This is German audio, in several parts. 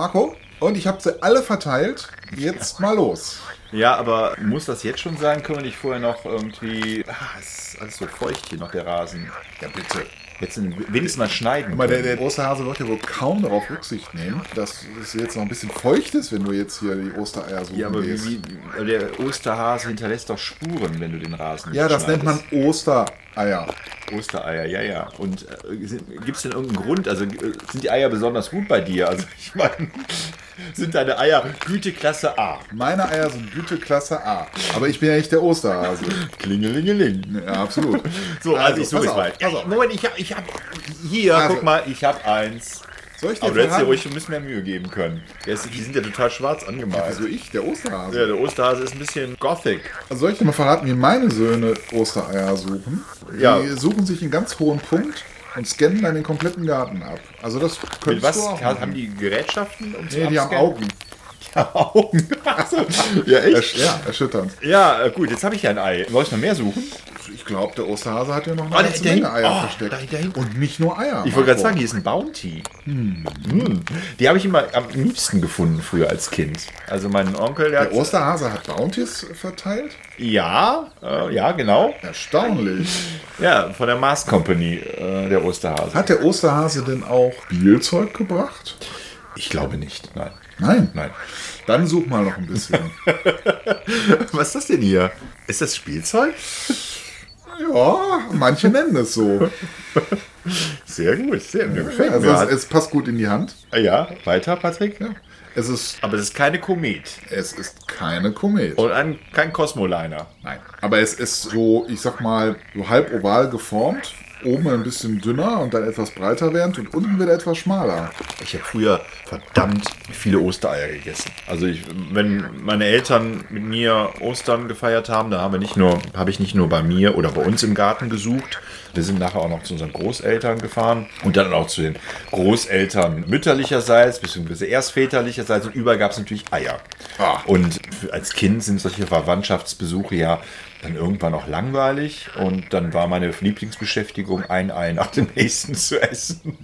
Marco, und ich habe sie alle verteilt. Jetzt mal los. Ja, aber muss das jetzt schon sein? Können wir nicht vorher noch irgendwie. Ah, es ist alles so feucht hier noch, der Rasen. Ja, bitte. Jetzt wenigstens mal schneiden. Aber der, der Osterhase wird ja wohl kaum darauf Rücksicht nehmen, dass es jetzt noch ein bisschen feucht ist, wenn du jetzt hier die Ostereier suchen ja, aber wie, wie, der Osterhase hinterlässt doch Spuren, wenn du den Rasen ja, das nennt man schneidest. Ostereier. Ostereier, ja, ja. Und äh, gibt es denn irgendeinen Grund? Also äh, sind die Eier besonders gut bei dir? Also ich meine, sind deine Eier Güteklasse A? Meine Eier sind Güteklasse A. Aber ich bin ja nicht der Osterhase. Klingelingeling. Ja, absolut. So, also, ich suche es mal. auf. Moment, ich habe, ich hab, hier, Also- guck mal, ich habe eins. Soll ich dir Aber du hättest dir ruhig ein bisschen mehr Mühe geben können. Der ist, die sind ja total schwarz angemalt. Wieso ich, der Osterhase? Ja, der Osterhase ist ein bisschen gothic. Also soll ich dir mal verraten, wie meine Söhne Ostereier suchen? Die Ja. suchen sich einen ganz hohen Punkt und scannen dann den kompletten Garten ab. Also das Mit könntest was? du auch Haben die Gerätschaften? Um zu Nee, die haben? Augen. Augen. ja, echt? Ersch ja, erschütternd. Ja, äh, gut, jetzt habe ich ja ein Ei. Soll ich noch mehr suchen? Ich glaube, der Osterhase hat ja noch eine Oh, ganze Menge Eier oh, versteckt. da-. Und nicht nur Eier. Ich wollte gerade sagen, hier ist ein Bounty. Hm. Die habe ich immer am liebsten gefunden früher als Kind. Also mein Onkel, der, Der. Osterhase hat Bounties verteilt? Ja, äh, ja, genau. Erstaunlich. Ja, von der Mars Company, äh, der Osterhase. Hat der Osterhase denn auch Spielzeug gebracht? Ich glaube nicht, nein. Nein. Nein. Dann such mal noch ein bisschen. Was ist das denn hier? Ist das Spielzeug? ja, manche nennen es so. Sehr gut, sehr mir gefällt Also mir. es, es passt gut in die Hand. ja, weiter, Patrick. Ja. Es ist, Aber es ist keine Komet es ist keine Komet. und ein, kein Cosmoliner. Nein. Aber es ist so, ich sag mal, so halb oval geformt. Oben ein bisschen dünner und dann etwas breiter werdend und unten wieder etwas schmaler. Ich habe früher verdammt viele Ostereier gegessen. Also ich, wenn meine Eltern mit mir Ostern gefeiert haben, da haben wir nicht nur, habe ich nicht nur bei mir oder bei uns im Garten gesucht. Wir sind nachher auch noch zu unseren Großeltern gefahren und dann auch zu den Großeltern mütterlicherseits, beziehungsweise erst väterlicherseits und überall gab es natürlich Eier. Ah. Und als Kind sind solche Verwandtschaftsbesuche ja dann irgendwann auch langweilig und dann war meine Lieblingsbeschäftigung, ein Ei nach dem nächsten zu essen.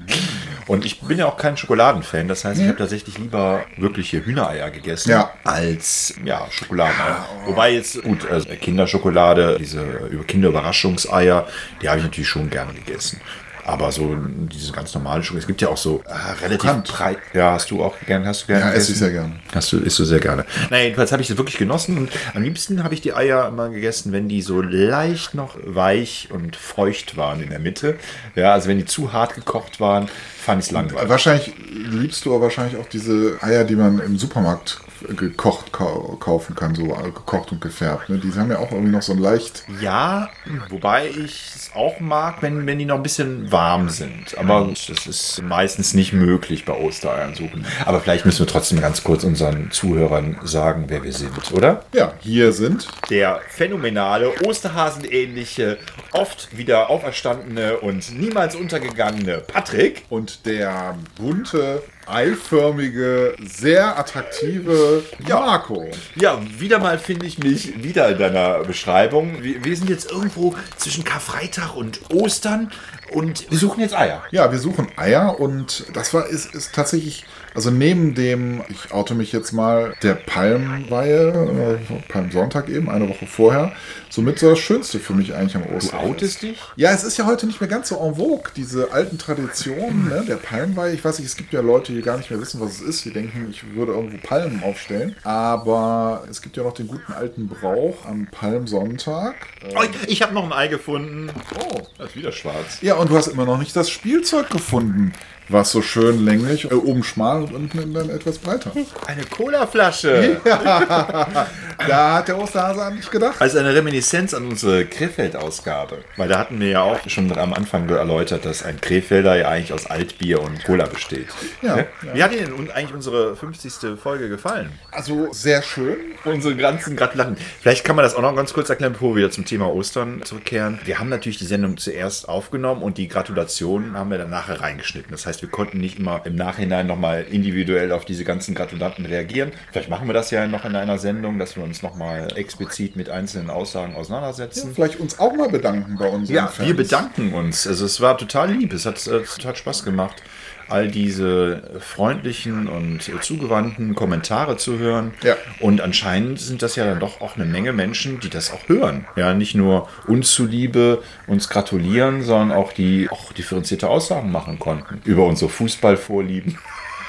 Und ich bin ja auch kein Schokoladenfan, das heißt, ich habe tatsächlich lieber wirkliche Hühnereier gegessen Ja. als ja, Schokoladeneier. Wobei jetzt, gut, also Kinderschokolade, diese über Kinderüberraschungseier, die habe ich natürlich schon gerne gegessen. Aber so diese ganz normale Schokolade, es gibt ja auch so ah, relativ breit. Ja, hast du auch gern, hast du gerne Ja, esse ich sehr gerne. Hast du, isst du sehr gerne. Naja, jedenfalls habe ich das wirklich genossen und am liebsten habe ich die Eier immer gegessen, wenn die so leicht noch weich und feucht waren in der Mitte. Ja, also wenn die zu hart gekocht waren, fand ich es langweilig. Wahrscheinlich liebst du aber wahrscheinlich auch diese Eier, die man im Supermarkt gekocht kau kaufen kann, so äh, gekocht und gefärbt. Ne? Die haben ja auch irgendwie noch so ein leicht. Ja, wobei ich es auch mag, wenn, wenn die noch ein bisschen warm sind. Aber das ist meistens nicht möglich bei Ostereiern suchen. Aber vielleicht müssen wir trotzdem ganz kurz unseren Zuhörern sagen, wer wir sind, oder? Ja, hier sind Der phänomenale, Osterhasenähnliche, oft wieder auferstandene und niemals untergegangene Patrick. und der bunte, eiförmige, sehr attraktive Marco. Ja, wieder mal finde ich mich wieder in deiner Beschreibung. Wir, wir sind jetzt irgendwo zwischen Karfreitag und Ostern und wir suchen jetzt Eier. Ja, wir suchen Eier und das war ist, ist tatsächlich, also neben dem, ich oute mich jetzt mal, der Palmweihe, äh, Palmsonntag eben, eine Woche vorher, somit so das Schönste für mich eigentlich am Du Ostern. outest dich? Ja, es ist ja heute nicht mehr ganz so en vogue, diese alten Traditionen, ne? der Palmweihe. Ich weiß nicht, es gibt ja Leute, die gar nicht mehr wissen, was es ist. Die denken, ich würde irgendwo Palmen aufstellen. Aber es gibt ja noch den guten alten Brauch am Palmsonntag. Oh, ich habe noch ein Ei gefunden. Oh. Das ist wieder schwarz. Ja, und du hast immer noch nicht das Spielzeug gefunden, was so schön länglich, äh, oben schmal und unten dann etwas breiter. Eine Colaflasche. Da hat der Osterhase an dich gedacht. Als eine Reminiszenz an unsere Krefeld-Ausgabe. Weil da hatten wir ja auch schon am Anfang erläutert, dass ein Krefelder ja eigentlich aus Altbier und Cola besteht. Ja, Ne? Wie hat Ihnen eigentlich unsere 50. Folge gefallen? Also sehr schön. Unsere ganzen Gratulanten. Vielleicht kann man das auch noch ganz kurz erklären, bevor wir wieder zum Thema Ostern zurückkehren. Wir haben natürlich die Sendung zuerst aufgenommen und die Gratulationen haben wir dann nachher reingeschnitten. Das heißt, heißt, wir konnten nicht immer im Nachhinein nochmal individuell auf diese ganzen Gratulanten reagieren. Vielleicht machen wir das ja noch in einer Sendung, dass wir uns nochmal explizit mit einzelnen Aussagen auseinandersetzen. Vielleicht uns auch mal bedanken bei unseren Ja, Fans. wir bedanken uns. Also es war total lieb. Es hat äh, total Spaß gemacht, all diese freundlichen und zugewandten Kommentare zu hören. Ja. Und anscheinend sind das ja dann doch auch eine Menge Menschen, die das auch hören. Ja, nicht nur uns zuliebe uns gratulieren, sondern auch die auch differenzierte Aussagen machen konnten über unsere Fußballvorlieben.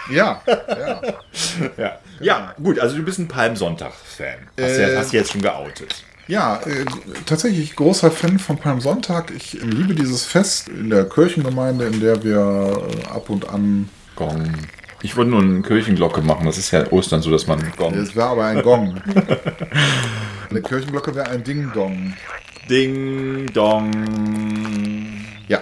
Ja, ja. Ja. ja, gut, also du bist ein Palmsonntag-Fan. Hast, Äh, ja, hast du jetzt schon geoutet. Ja, äh, tatsächlich großer Fan von Palmsonntag. Ich liebe dieses Fest in der Kirchengemeinde, in der wir äh, ab und an. Gong. Ich wollte nur eine Kirchenglocke machen. Das ist ja Ostern so, dass man Gong. Es wäre aber ein Gong. Eine Kirchenglocke wäre ein Ding-Dong. Ding Dong. Ja,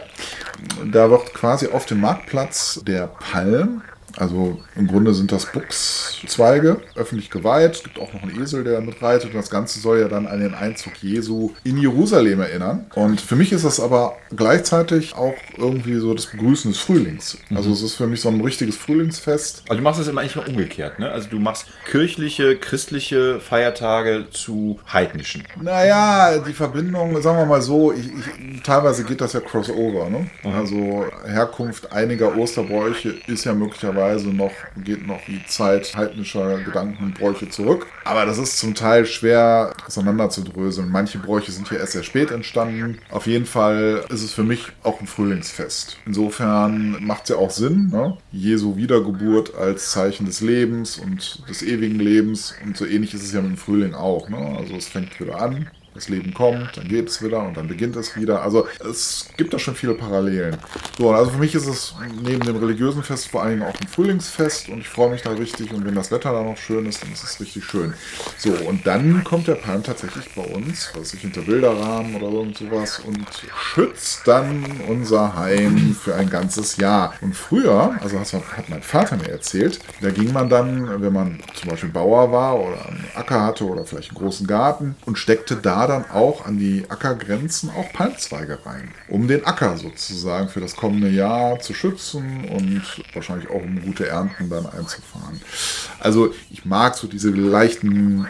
da wird quasi auf dem Marktplatz der Palm, also im Grunde sind das Buchszweige, öffentlich geweiht. Es gibt auch noch einen Esel, der damit reitet. Und das Ganze soll ja dann an den Einzug Jesu in Jerusalem erinnern. Und für mich ist das aber gleichzeitig auch irgendwie so das Begrüßen des Frühlings. Also es ist für mich so ein richtiges Frühlingsfest. Also du machst es immer eigentlich mal umgekehrt, ne? Also du machst kirchliche, christliche Feiertage zu heidnischen. Naja, die Verbindung, sagen wir mal so, ich, ich, teilweise geht das ja crossover. Ne? Also Herkunft einiger Osterbräuche ist ja möglicherweise noch, geht noch die Zeit heidnischer Gedanken und Bräuche zurück. Aber das ist zum Teil schwer auseinanderzudröseln. Manche Bräuche sind hier erst sehr spät entstanden. Auf jeden Fall ist es für mich auch ein Frühlingsfest. Insofern macht es ja auch Sinn, ne? Jesu Wiedergeburt als Zeichen des Lebens und des ewigen Lebens. Und so ähnlich ist es ja mit dem Frühling auch. Ne? Also es fängt wieder an, das Leben kommt, dann geht es wieder und dann beginnt es wieder. Also es gibt da schon viele Parallelen. So, also für mich ist es neben dem religiösen Fest vor allen Dingen auch ein Frühlingsfest und ich freue mich da richtig und wenn das Wetter dann noch schön ist, dann ist es richtig schön. So, und dann kommt der Palm tatsächlich bei uns, was ich hinter Bilderrahmen oder irgend sowas und schützt dann unser Heim für ein ganzes Jahr. Und früher, also hat mein Vater mir erzählt, da ging man dann, wenn man zum Beispiel Bauer war oder einen Acker hatte oder vielleicht einen großen Garten und steckte da dann auch an die Ackergrenzen auch Palmzweige rein, um den Acker sozusagen für das kommende Jahr zu schützen und wahrscheinlich auch um gute Ernten dann einzufahren. Also ich mag so diese leichten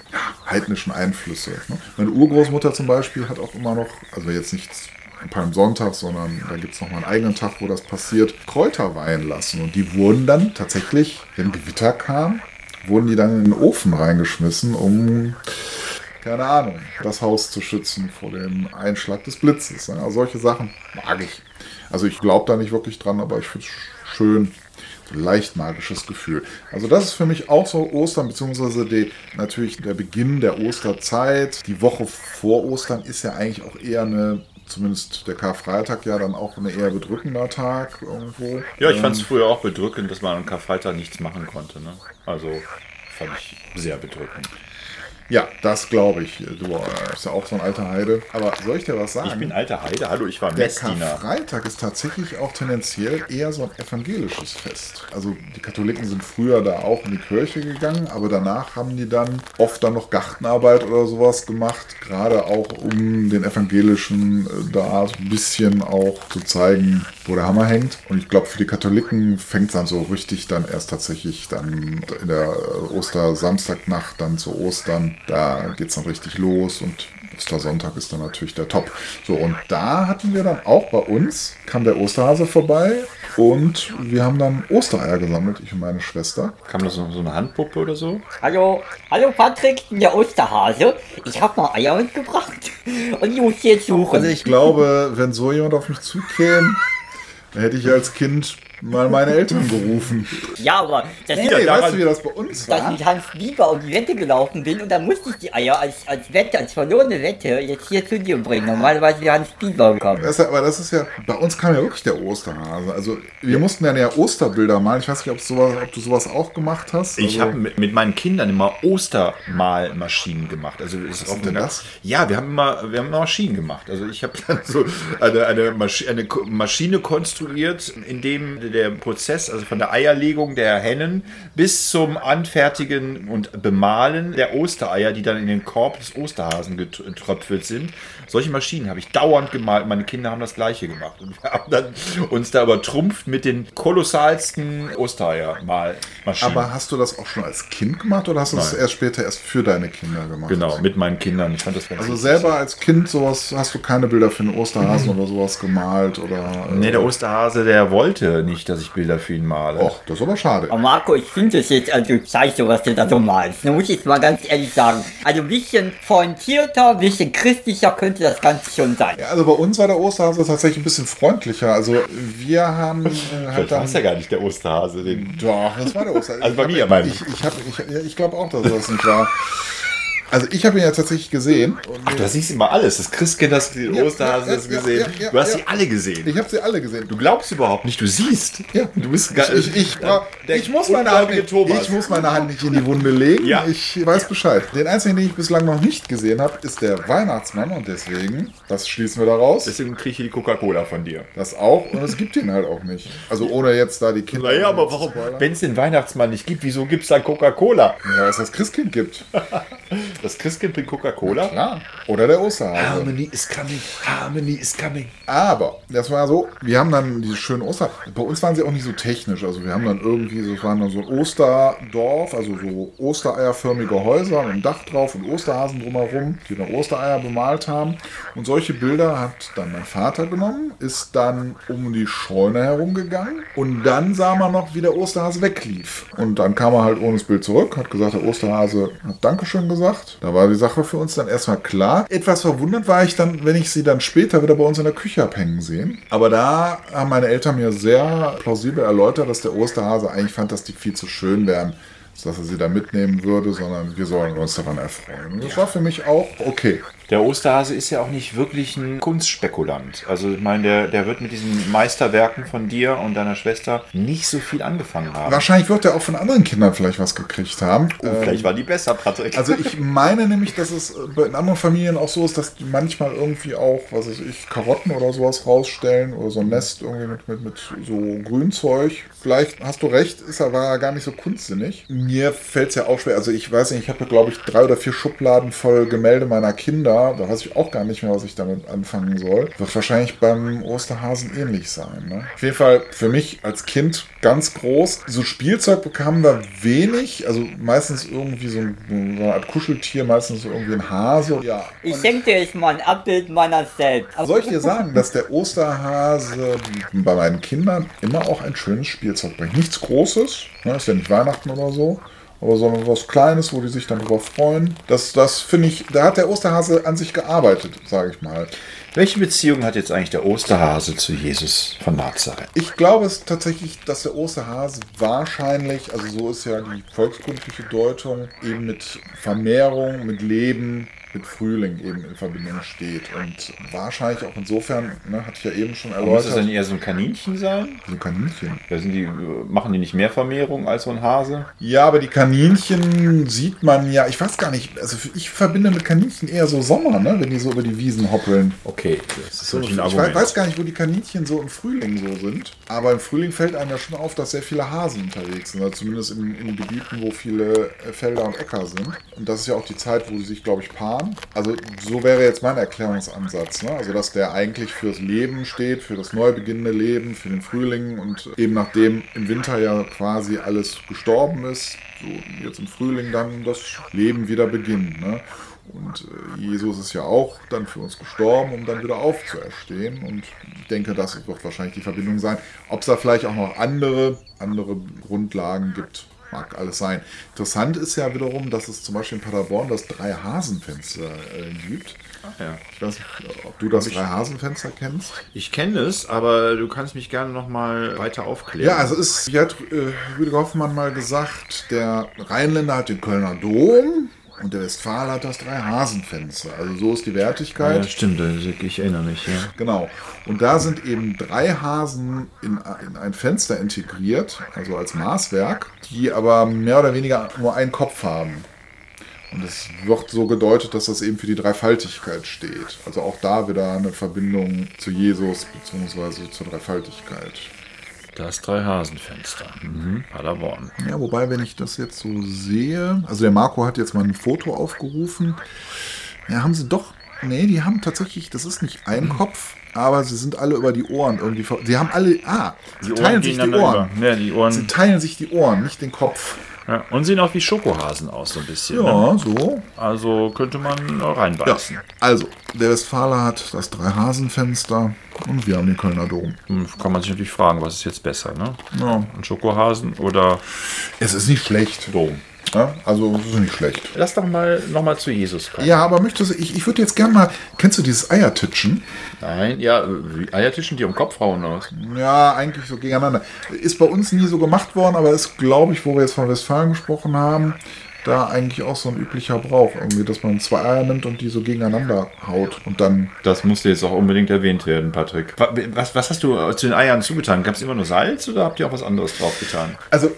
heidnischen Einflüsse. Ne? Meine Urgroßmutter zum Beispiel hat auch immer noch, also jetzt nicht am Palmsonntag, sondern da gibt es noch mal einen eigenen Tag, wo das passiert, Kräuter weihen lassen. Und die wurden dann tatsächlich, wenn Gewitter kam, wurden die dann in den Ofen reingeschmissen, um keine Ahnung, das Haus zu schützen vor dem Einschlag des Blitzes. Ne? Also solche Sachen mag ich. Also ich glaube da nicht wirklich dran, aber ich finde es schön. So leicht magisches Gefühl. Also das ist für mich auch so Ostern, beziehungsweise die, natürlich der Beginn der Osterzeit. Die Woche vor Ostern ist ja eigentlich auch eher eine, zumindest der Karfreitag ja dann auch ein eher bedrückender Tag irgendwo. Ja, ich fand es Ähm, früher auch bedrückend, dass man am Karfreitag nichts machen konnte. Ne? Also fand ich sehr bedrückend. Ja, das glaube ich. Du äh, bist ja auch so ein alter Heide. Aber soll ich dir was sagen? Ich bin alter Heide. Hallo, ich war Der Messdiener. Karfreitag ist tatsächlich auch tendenziell eher so ein evangelisches Fest. Also die Katholiken sind früher da auch in die Kirche gegangen, aber danach haben die dann oft dann noch Gartenarbeit oder sowas gemacht, gerade auch um den Evangelischen äh, da so ein bisschen auch zu zeigen, wo der Hammer hängt. Und ich glaube, für die Katholiken fängt es dann so richtig dann erst tatsächlich dann in der Ostersamstagnacht dann zu Ostern. Da geht es dann richtig los und Ostersonntag ist dann natürlich der Top. So, und da hatten wir dann auch bei uns, kam der Osterhase vorbei und wir haben dann Ostereier gesammelt, ich und meine Schwester. Kam da so, so eine Handpuppe oder so? Hallo, hallo Patrick, der Osterhase. Ich habe mal Eier mitgebracht und ich muss jetzt suchen. Also ich glaube, wenn so jemand auf mich zukäme, dann hätte ich als Kind mal meine Eltern gerufen. ja, aber das ist daran- weißt du, wie das bei uns dass war? ich mit Hans Bieber um die Wette gelaufen bin und dann musste ich die Eier als, als Wette, als verlorene Wette jetzt hier zu dir bringen. Normalerweise wäre Hans Bieber gekommen. Das, ist ja- aber das ist ja, bei uns kam ja wirklich der Osterhase. Also wir mussten dann ja Osterbilder malen. Ich weiß nicht, ob, sowas, ob du sowas auch gemacht hast. Ich also, habe mit, mit meinen Kindern immer Ostermalmaschinen gemacht. Also das ist auch sind denn das? Ja, wir haben immer, wir haben immer Maschinen gemacht. Also ich habe dann so eine, eine, Maschi eine Maschine konstruiert, in dem der Prozess, also von der Eierlegung der Hennen bis zum Anfertigen und Bemalen der Ostereier, die dann in den Korb des Osterhasen getröpfelt sind. Solche Maschinen habe ich dauernd gemalt. Meine Kinder haben das gleiche gemacht. Und wir haben dann uns da übertrumpft mit den kolossalsten Ostereier-Malmaschinen. Aber hast du das auch schon als Kind gemacht oder hast du das erst später erst für deine Kinder gemacht? Genau, mit meinen Kindern. Ich fand das ganz Also selber als Kind sowas, hast du keine Bilder für den Osterhasen oder sowas gemalt oder. äh, Nee, der Osterhase, der wollte nicht, dass ich Bilder für ihn male. Och, das ist aber schade. Aber Marco, ich finde es jetzt, also scheiße, was du da so malst. Da muss ich jetzt mal ganz ehrlich sagen. Also ein bisschen pointierter, ein bisschen christlicher könnte das Ganze schon sein. Ja, also bei uns war der Osterhase tatsächlich ein bisschen freundlicher. Also wir haben äh, halt Das dann. war ja gar nicht der Osterhase. Den Doch, das war der Osterhase. Also bei Ich mir, hab- mein- Ich, ich, ich, ja, ich glaube auch, dass das nicht war. Also ich habe ihn ja tatsächlich gesehen. Ach, du siehst immer alles. Das Christkind hast du, den Ja, Osterhasen ja, hast du ja, gesehen. ja, du hast sie alle gesehen. ich habe sie alle gesehen. Du glaubst überhaupt nicht, du siehst. Ja. Du bist gar Ich, ich, der ich, muss meine Hand nicht, Thomas. ich muss meine Hand nicht in die Wunde legen. Ja. Ich weiß Bescheid. Den einzigen, den ich bislang noch nicht gesehen habe, ist der Weihnachtsmann und deswegen, das schließen wir daraus, Deswegen kriege ich hier die Coca-Cola von dir. das auch und es gibt ihn halt auch nicht. Also ohne jetzt da die Kinder. Naja, aber warum? Wenn es den Weihnachtsmann nicht gibt, wieso gibt es dann Coca-Cola? Ja, weil es das Christkind gibt. Das Christkind bringt Coca-Cola. Klar. Oder der Osterhase. Harmony is coming. Harmony is coming. Aber das war so, wir haben dann diese schönen Oster. Bei uns waren sie auch nicht so technisch. Also wir haben dann irgendwie, so, es waren dann so ein Osterdorf, also so ostereierförmige Häuser mit einem Dach drauf und Osterhasen drumherum, die dann Ostereier bemalt haben. Und solche Bilder hat dann mein Vater genommen, ist dann um die Scheune herumgegangen und dann sah man noch, wie der Osterhase weglief. Und dann kam er halt ohne das Bild zurück, hat gesagt, der Osterhase hat Dankeschön gesagt. Da war die Sache für uns dann erstmal klar. Etwas verwundert war ich dann, wenn ich sie dann später wieder bei uns in der Küche habe hängen sehen. Aber da haben meine Eltern mir sehr plausibel erläutert, dass der Osterhase eigentlich fand, dass die viel zu schön wären, dass er sie da mitnehmen würde, sondern wir sollen uns daran erfreuen. Das war für mich auch okay. Der Osterhase ist ja auch nicht wirklich ein Kunstspekulant. Also ich meine, der, der wird mit diesen Meisterwerken von dir und deiner Schwester nicht so viel angefangen haben. Wahrscheinlich wird er auch von anderen Kindern vielleicht was gekriegt haben. Oh, Vielleicht war die besser, Patrick. Also ich meine nämlich, dass es in anderen Familien auch so ist, dass die manchmal irgendwie auch, was weiß ich, Karotten oder sowas rausstellen oder so ein Nest irgendwie mit, mit, mit so Grünzeug. Vielleicht hast du recht, ist aber gar nicht so kunstsinnig. Mir fällt es ja auch schwer. Also ich weiß nicht, ich habe glaube ich drei oder vier Schubladen voll Gemälde meiner Kinder. Da weiß ich auch gar nicht mehr, was ich damit anfangen soll. Wird wahrscheinlich beim Osterhasen ähnlich sein. Ne? Auf jeden Fall für mich als Kind ganz groß. So Spielzeug bekamen wir wenig. Also meistens irgendwie so, ein, so eine Art Kuscheltier, meistens irgendwie ein Hase. Ja. Ich schenke dir jetzt mal ein Abbild meiner selbst. Soll ich dir sagen, dass der Osterhase bei meinen Kindern immer auch ein schönes Spielzeug bringt? Nichts Großes, ne, ist ja nicht Weihnachten oder so, aber sondern was Kleines, wo die sich dann drüber freuen. Das, das finde ich, da hat der Osterhase an sich gearbeitet, sage ich mal. Welche Beziehung hat jetzt eigentlich der Osterhase zu Jesus von Nazareth? Ich glaube es tatsächlich, dass der Osterhase wahrscheinlich, also so ist ja die volkskundliche Deutung, eben mit Vermehrung, mit Leben, mit Frühling eben in Verbindung steht. Und wahrscheinlich auch insofern, ne, hatte ich ja eben schon Muss es erläutert, dann eher so ein Kaninchen sein? so ein Kaninchen. Da sind die, machen die nicht mehr Vermehrung als so ein Hase? Ja, aber die Kaninchen sieht man ja, ich weiß gar nicht, also ich verbinde mit Kaninchen eher so Sommer, ne, wenn die so über die Wiesen hoppeln. Okay, das ist So, ich ein Argument. weiß gar nicht, wo die Kaninchen so im Frühling so sind. Aber im Frühling fällt einem ja schon auf, dass sehr viele Hasen unterwegs sind. Also zumindest in, in Gebieten, wo viele äh, Felder und Äcker sind. Und das ist ja auch die Zeit, wo sie sich, glaube ich, paaren. Also so wäre jetzt mein Erklärungsansatz. Ne? Also dass der eigentlich fürs Leben steht, für das neu beginnende Leben, für den Frühling. Und eben nachdem im Winter ja quasi alles gestorben ist, so jetzt im Frühling dann das Leben wieder beginnt. Ne? Und äh, Jesus ist ja auch dann für uns gestorben, um dann wieder aufzuerstehen. Und ich denke, das wird wahrscheinlich die Verbindung sein. Ob es da vielleicht auch noch andere, andere Grundlagen gibt, mag alles sein. Interessant ist ja wiederum, dass es zum Beispiel in Paderborn das Drei-Hasenfenster äh, gibt. Ja. Ich weiß nicht, ob du das Drei-Hasenfenster kennst. Ich kenne es, aber du kannst mich gerne noch mal weiter aufklären. Ja, also ist, wie hat äh, Rüdiger Hoffmann mal gesagt, der Rheinländer hat den Kölner Dom und der Westfale hat das Drei-Hasenfenster. Also so ist die Wertigkeit. ja, stimmt, ich erinnere mich, ja. Genau. Und da sind eben drei Hasen in, in ein Fenster integriert, also als Maßwerk, die aber mehr oder weniger nur einen Kopf haben. Und es wird so gedeutet, dass das eben für die Dreifaltigkeit steht. Also auch da wieder eine Verbindung zu Jesus bzw. zur Dreifaltigkeit. Das Drei-Hasen-Fenster. Mhm. Paderborn. Ja, wobei, wenn ich das jetzt so sehe, also der Marco hat jetzt mal ein Foto aufgerufen. Ja, haben sie doch. Nee, die haben tatsächlich, das ist nicht ein Kopf, aber sie sind alle über die Ohren irgendwie. ver- Sie haben alle. Ah, sie teilen sich die Ohren. Ja, die Ohren. Sie teilen sich die Ohren, nicht den Kopf. Ja, und sehen auch wie Schokohasen aus, so ein bisschen. Ne? Ja, so. Also könnte man Ja, reinbeißen. also, der Westfaler hat das Drei-Hasen-Fenster und wir haben den Kölner Dom. Hm, Kann man sich natürlich fragen, was ist jetzt besser, ne? Ja. Ein Schokohasen oder Es ist nicht schlecht. Dom? Ja, also, es ist nicht schlecht. Lass doch mal nochmal zu Jesus kommen. Ja, aber möchtest du, ich, ich würde jetzt gerne mal, kennst du dieses Eiertitschen? Nein, ja, wie Eiertischen, die um Kopf hauen aus. Ja, eigentlich so gegeneinander. Ist bei uns nie so gemacht worden, aber ist, glaube ich, wo wir jetzt von Westfalen gesprochen haben, da eigentlich auch so ein üblicher Brauch. Irgendwie, dass man zwei Eier nimmt und die so gegeneinander haut und dann. Das musste jetzt auch unbedingt erwähnt werden, Patrick. Wa- Was, was hast du zu den Eiern zugetan? Gab es immer nur Salz oder habt ihr auch was anderes drauf getan? Also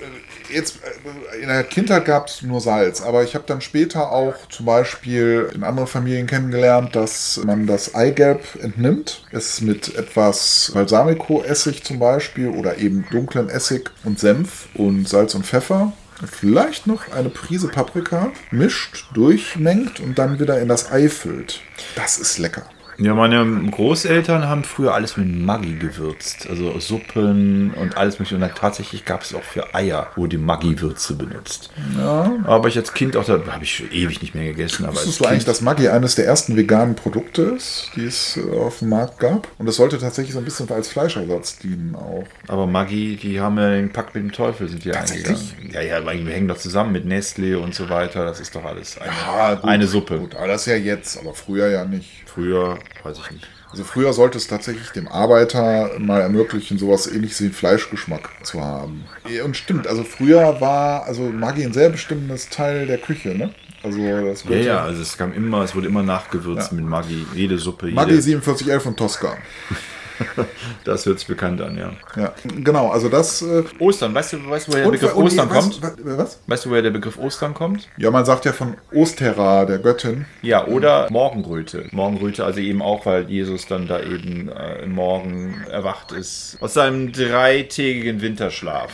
jetzt äh, in der Kindheit gab es nur Salz, aber ich habe dann später auch zum Beispiel in anderen Familien kennengelernt, dass man das Eigelb entnimmt, es mit etwas Balsamico-Essig zum Beispiel oder eben dunklen Essig und Senf und Salz und Pfeffer. Vielleicht noch eine Prise Paprika mischt, durchmengt und dann wieder in das Ei füllt. Das ist lecker. Ja, meine Großeltern haben früher alles mit Maggi gewürzt. Also Suppen und alles mögliche. Und dann tatsächlich gab es auch für Eier, wo die Maggi-Würze benutzt. Ja. Aber ich als Kind auch, da habe ich ewig nicht mehr gegessen. Aber Wusstest du eigentlich, kind, dass Maggi eines der ersten veganen Produkte ist, die es äh, auf dem Markt gab? Und das sollte tatsächlich so ein bisschen als Fleischersatz dienen auch. aber Maggi, die haben ja den Pakt mit dem Teufel, sind die Tatsächlich? eingegangen. Ja, ja, wir hängen doch zusammen mit Nestle und so weiter. Das ist doch alles eine, Ah, gut, eine Suppe. Gut, aber das ist ja jetzt, aber früher ja nicht. Früher, weiß ich nicht. Also früher sollte es tatsächlich dem Arbeiter mal ermöglichen, sowas ähnliches wie Fleischgeschmack zu haben. Ja, Und stimmt, also früher war also Maggi ein sehr bestimmendes Teil der Küche, ne? Also das Ja, ja, also es kam immer, es wurde immer nachgewürzt mit Maggi. Jede Suppe, Maggi jede, 4711 von Tosca. das hört sich bekannt an, ja. Ja, genau, also das. Äh, Ostern, weißt du, weißt du woher der und- Begriff und- Ostern was, kommt? Was, was? Weißt du, woher der Begriff Ostern kommt? Ja, man sagt ja von Ostera, der Göttin. Ja, oder Morgenröte. Morgenröte, also eben auch, weil Jesus dann da eben äh, im Morgen erwacht ist aus seinem dreitägigen Winterschlaf.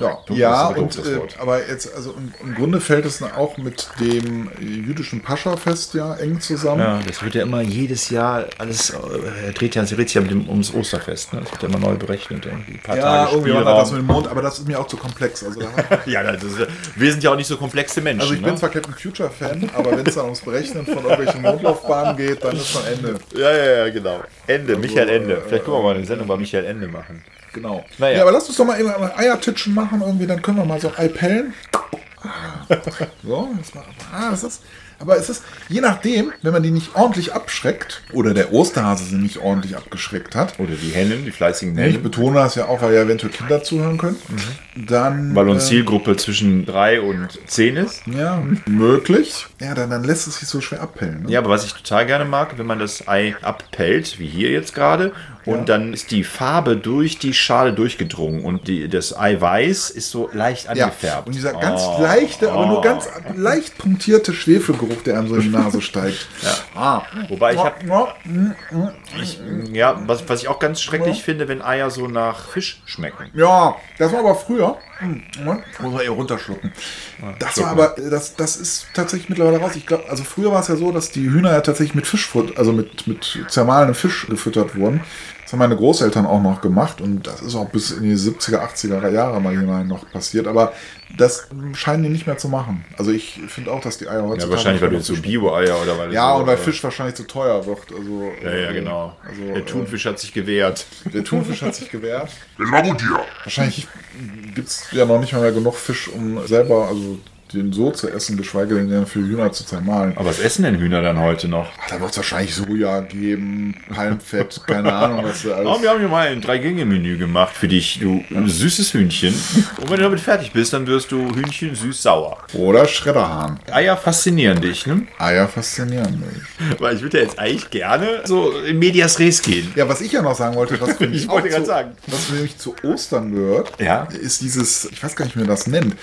Ja, ja und, äh, Wort. aber jetzt, also im, im Grunde fällt es auch mit dem jüdischen Pascha-Fest ja eng zusammen. Ja, das wird ja immer jedes Jahr alles, äh, dreht ja, dreht sich ja mit dem, ums Osterfest. Ne? Das wird ja immer neu berechnet. Irgendwie. Ein paar Ja, Tage irgendwie war das mit dem Mond, aber das ist mir auch zu komplex. Also, Ja, das ist, wir sind ja auch nicht so komplexe Menschen. also ich bin ne? zwar Captain Future-Fan, aber wenn es dann ums Berechnen von irgendwelchen Mondlaufbahnen geht, dann ist schon Ende. Ja, ja, ja, genau. Ende, Michael Ende. äh, Vielleicht können wir mal eine Sendung bei Michael Ende machen. Genau. Naja. Ja, aber lass uns doch mal eben Eiertitschen machen, irgendwie, dann können wir mal so ein Ei pellen. Ah. So, jetzt mal, ah, das ist, aber es ist, je nachdem, wenn man die nicht ordentlich abschreckt, oder der Osterhase sie nicht ordentlich abgeschreckt hat, Oder die Hennen, die fleißigen ich Hennen. betone das ja auch, weil ja eventuell Kinder zuhören können, dann... Weil uns äh, Zielgruppe zwischen 3 und 10 ist. Ja, möglich. Ja, dann, dann lässt es sich so schwer abpellen. Ne? Ja, aber was ich total gerne mag, wenn man das Ei abpellt, wie hier jetzt gerade, und Ja. dann ist die Farbe durch die Schale durchgedrungen und die, das Eiweiß ist so leicht Ja, angefärbt. und dieser ganz Oh. leichte, aber nur ganz leicht punktierte Schwefelgeruch, der einem so in die Nase steigt. Ja. Ah. Wobei ich habe, Ja, ich, ja, was, was ich auch ganz schrecklich finde, wenn Eier so nach Fisch schmecken. Ja, das war aber früher. Hm, Moment, Muss man eher runterschlucken. Das war aber, das, das ist tatsächlich mittlerweile raus. Ich glaube, also früher war es ja so, dass die Hühner ja tatsächlich mit Fischfutter, also mit, mit zermahlenem Fisch gefüttert wurden. Das haben meine Großeltern auch noch gemacht und das ist auch bis in die 70er, 80er Jahre mal hinein noch passiert. Aber das scheinen die nicht mehr zu machen. Also ich finde auch, dass die Eier heutzutage. Ja, wahrscheinlich, weil du Fisch- Bio-Eier oder weil Ja, so, und weil äh, Fisch wahrscheinlich zu teuer wird. Also, Ja, ja, genau. Also, Der Thunfisch hat sich gewehrt. Äh, der Thunfisch hat sich gewehrt. Lamodier. Wahrscheinlich gibt es ja noch nicht mal mehr genug Fisch, um selber also den so zu essen, geschweige denn den für Hühner zu zermahlen. Aber was essen denn Hühner dann heute noch? Ach, da wird es wahrscheinlich Soja geben, Palmfett, keine Ahnung, was da Oh, alles. wir haben hier mal ein Drei-Gänge-Menü gemacht für dich, du süßes Hühnchen. Und wenn du damit fertig bist, dann wirst du Hühnchen süß-sauer. Oder Schredderhahn. Eier faszinieren dich, ne? Eier faszinieren mich. Weil ich würde ja jetzt eigentlich gerne so in Medias Res gehen. Ja, was ich ja noch sagen wollte, was für mich Ich wollte gerade zu, sagen. was für mich zu Ostern gehört, Ja. ist dieses, ich weiß gar nicht, wie man das nennt,